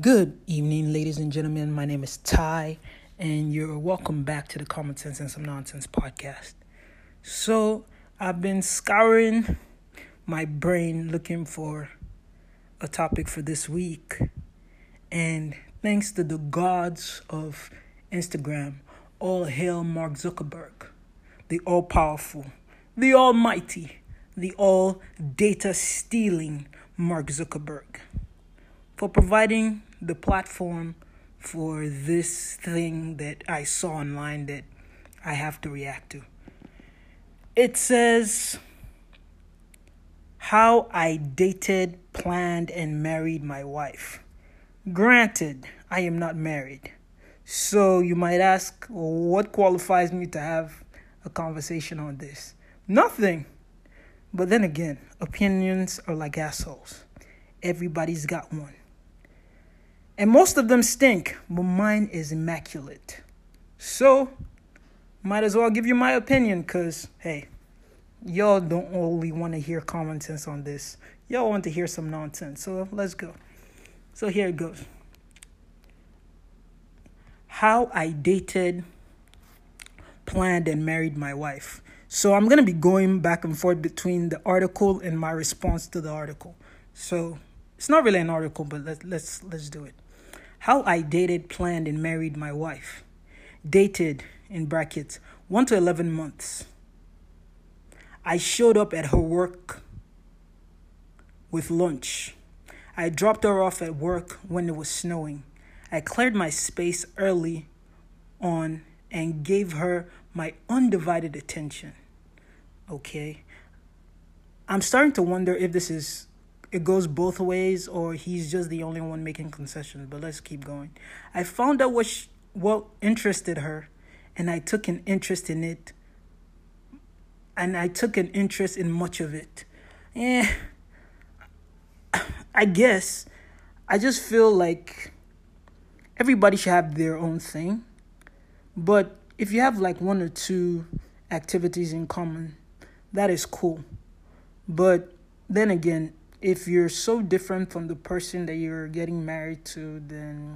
Good evening, ladies and gentlemen. My name is Ty, and you're welcome back to the Common Sense and Some Nonsense podcast. So, I've been scouring my brain looking for a topic for this week, and thanks to the gods of Instagram, all hail Mark Zuckerberg, the all powerful, the almighty, the all data stealing Mark Zuckerberg, for providing the platform for this thing that I saw online that I have to react to. It says how I dated, planned, and married my wife. Granted, I am not married. So you might ask, what qualifies me to have a conversation on this? Nothing. But then again, opinions are like assholes. Everybody's got one. And most of them stink, but mine is immaculate. So, might as well give you my opinion, because, hey, y'all don't only want to hear common sense on this. Y'all want to hear some nonsense. So, let's go. So, here it goes. How I dated, planned, and married my wife. So, I'm going to be going back and forth between the article and my response to the article. So, it's not really an article, but let, let's let's do it. How I dated, planned, and married my wife. Dated, in brackets, 1 to 11 months. I showed up at her work with lunch. I dropped her off at work when it was snowing. I cleared my space early on and gave her my undivided attention. Okay. I'm starting to wonder if this is it goes both ways or he's just the only one making concessions but let's keep going. I found out what she, what interested her and i took an interest in it and i took an interest in much of it. Yeah i guess i just feel like everybody should have their own thing but if you have like one or two activities in common that is cool. But then again if you're so different from the person that you're getting married to, then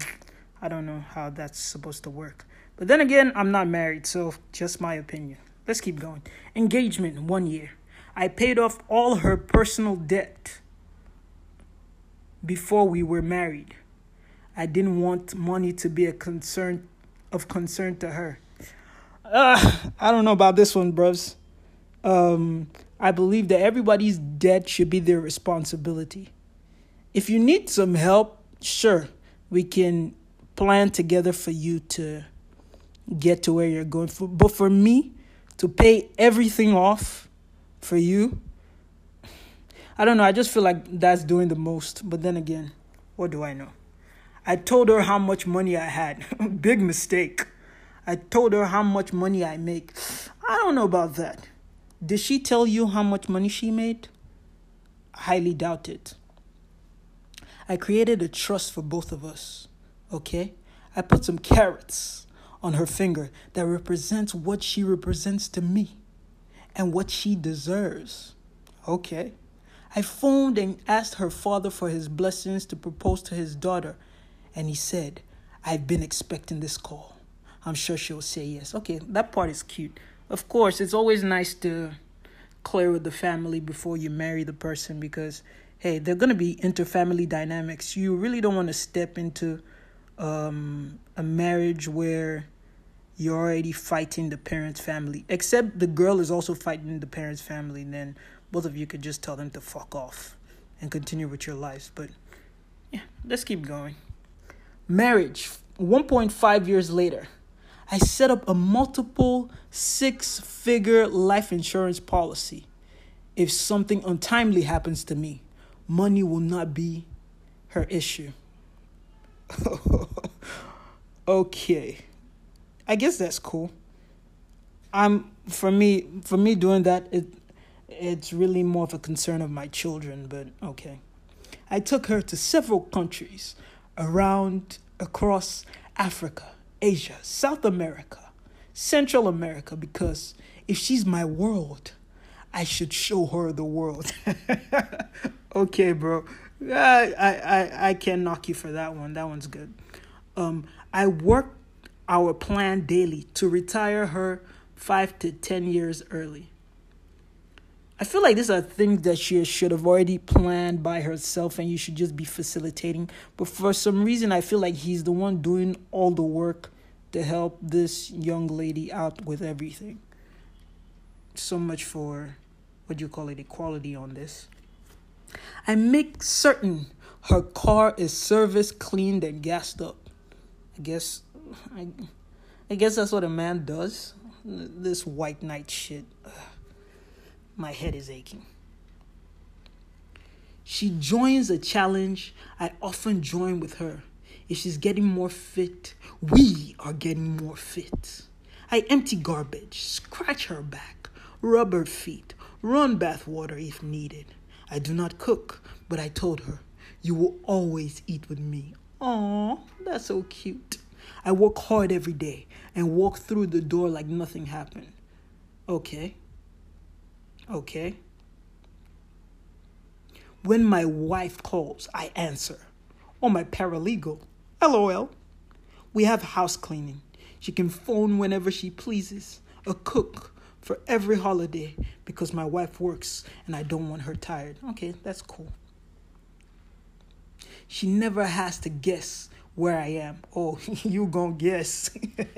I don't know how that's supposed to work. But then again, I'm not married, so just my opinion. Let's keep going. Engagement, one year. I paid off all her personal debt before we were married. I didn't want money to be a concern of concern to her. Uh, I don't know about this one, bros. Um, I believe that everybody's debt should be their responsibility. If you need some help, sure, we can plan together for you to get to where you're going. For, but for me, to pay everything off for you, I don't know. I just feel like that's doing the most. But then again, what do I know? I told her how much money I had. Big mistake. I told her how much money I make. I don't know about that. Did she tell you how much money she made? Highly doubt it. I created a trust for both of us, okay? I put some carats on her finger that represents what she represents to me and what she deserves, okay? I phoned and asked her father for his blessings to propose to his daughter, and he said, I've been expecting this call. I'm sure she'll say yes. Okay, that part is cute of course, it's always nice to clear with the family before you marry the person because hey, they're going to be interfamily dynamics. You really don't want to step into um, a marriage where you're already fighting the parents' family, except the girl is also fighting the parents' family. Then both of you could just tell them to fuck off and continue with your lives. But yeah, let's keep going. Marriage, 1.5 years later. I set up a multiple six figure life insurance policy. If something untimely happens to me, money will not be her issue. okay. I guess that's cool. I'm for me for me doing that it it's really more of a concern of my children, but okay. I took her to several countries around across Africa Asia, South America, Central America, because if she's my world, I should show her the world. okay, bro. I, I, I can't knock you for that one. That one's good. Um, I work our plan daily to retire her five to ten years early. I feel like these are things that she should have already planned by herself and you should just be facilitating. But for some reason, I feel like he's the one doing all the work to help this young lady out with everything. So much for what do you call it, equality on this. I make certain her car is serviced, cleaned, and gassed up. I guess I, I guess that's what a man does. This white knight shit. Ugh my head is aching. She joins a challenge I often join with her. If she's getting more fit, we are getting more fit. I empty garbage, scratch her back, rub her feet, run bath water if needed. I do not cook, but I told her, You will always eat with me. Aw, that's so cute. I work hard every day and walk through the door like nothing happened. Okay, Okay? When my wife calls, I answer. Or my paralegal. LOL. We have house cleaning. She can phone whenever she pleases. A cook for every holiday because my wife works and I don't want her tired. Okay, that's cool. She never has to guess where I am. Oh, you gonna guess.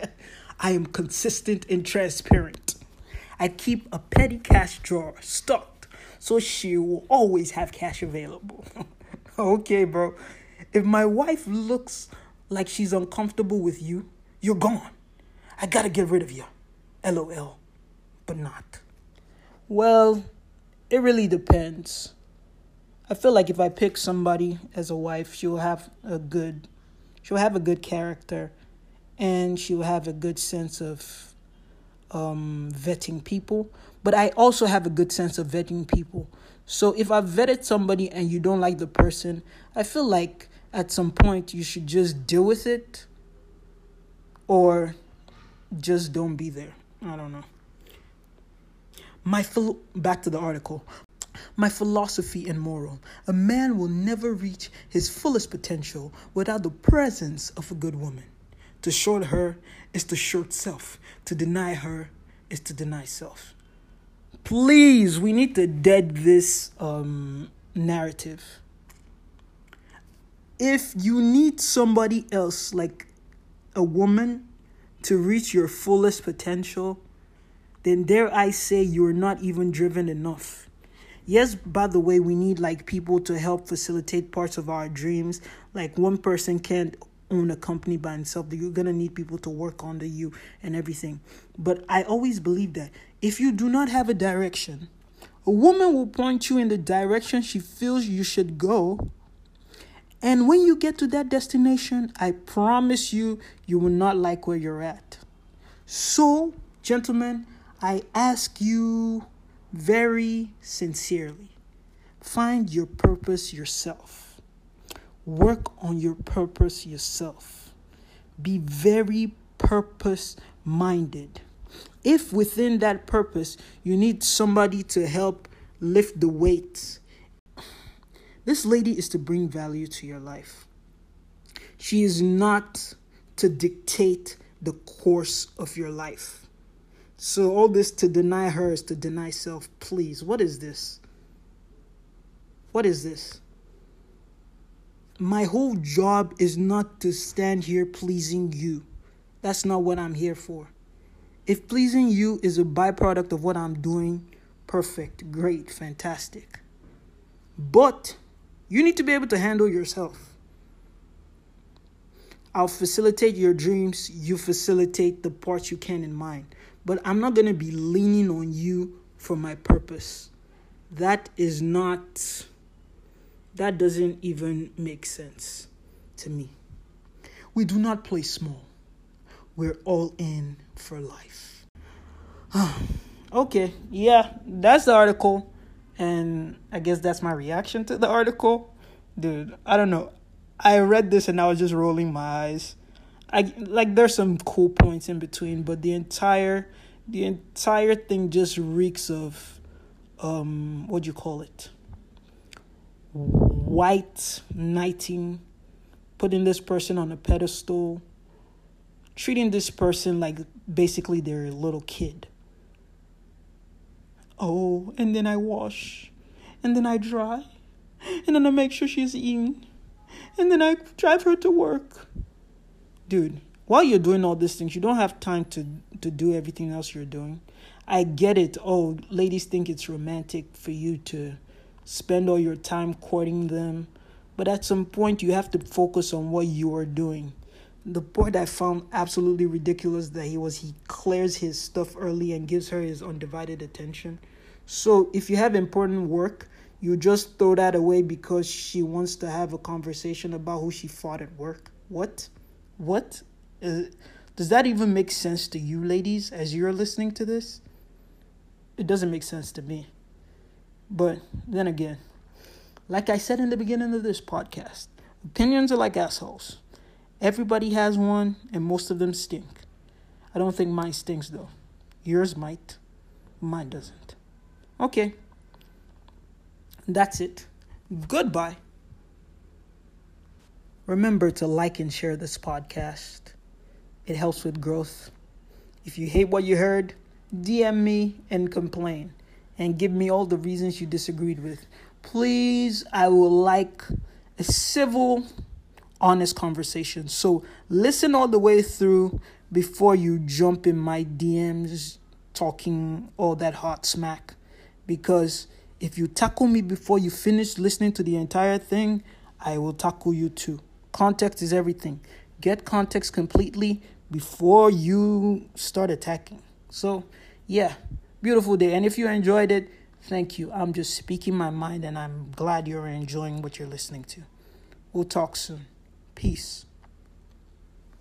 I am consistent and transparent. I keep a petty cash drawer stocked so she will always have cash available. okay, bro. If my wife looks like she's uncomfortable with you, you're gone. I gotta get rid of you. LOL. But not. Well, it really depends. I feel like if I pick somebody as a wife, she'll have a good she'll have a good character and she'll have a good sense of um, vetting people, but I also have a good sense of vetting people. So if I've vetted somebody and you don't like the person, I feel like at some point you should just deal with it or just don't be there. I don't know. My phil- back to the article. My philosophy and moral. A man will never reach his fullest potential without the presence of a good woman. To short her is to short self. To deny her is to deny self. Please, we need to dead this um, narrative. If you need somebody else, like a woman, to reach your fullest potential, then dare I say you're not even driven enough. Yes, by the way, we need like people to help facilitate parts of our dreams. Like one person can't own a company by himself you're going to need people to work under you and everything. But i always believe that if you do not have a direction a woman will point you in the direction she feels you should go. And when you get to that destination i promise you you will not like where you're at. So gentlemen i ask you very sincerely find your purpose yourself Work on your purpose yourself. Be very purpose minded. If within that purpose you need somebody to help lift the weight, this lady is to bring value to your life. She is not to dictate the course of your life. So, all this to deny her is to deny self. Please, what is this? What is this? My whole job is not to stand here pleasing you. That's not what I'm here for. If pleasing you is a byproduct of what I'm doing, perfect, great, fantastic. But you need to be able to handle yourself. I'll facilitate your dreams, you facilitate the parts you can in mind. But I'm not going to be leaning on you for my purpose. That is not that doesn't even make sense to me. We do not play small. We're all in for life. okay, yeah, that's the article. And I guess that's my reaction to the article. Dude, I don't know. I read this and I was just rolling my eyes. I like there's some cool points in between, but the entire the entire thing just reeks of um what do you call it? White knighting, putting this person on a pedestal, treating this person like basically they're a little kid. Oh, and then I wash, and then I dry, and then I make sure she's eating, and then I drive her to work. Dude, while you're doing all these things, you don't have time to, to do everything else you're doing. I get it. Oh, ladies think it's romantic for you to spend all your time courting them. But at some point, you have to focus on what you are doing. The point I found absolutely ridiculous that he was he clears his stuff early and gives her his undivided attention. So if you have important work, you just throw that away because she wants to have a conversation about who she fought at work. What? What? Uh, does that even make sense to you, ladies, as you're listening to this? It doesn't make sense to me. But then again, like I said in the beginning of this podcast, opinions are like assholes. Everybody has one, and most of them stink. I don't think mine stinks though. Yours might, mine doesn't. Okay. That's it. Goodbye. Remember to like and share this podcast. It helps with growth. If you hate what you heard, DM me and complain and give me all the reasons you disagreed with. Please, I would like a civil, honest conversation. So listen all the way through before you jump in my DMs talking all that hot smack. Because if you tackle me before you finish listening to the entire thing, I will tackle you too. Context is everything. Get context completely before you start attacking. So, yeah, beautiful day. And if you enjoyed it, thank you. I'm just speaking my mind and I'm glad you're enjoying what you're listening to. We'll talk soon. Peace.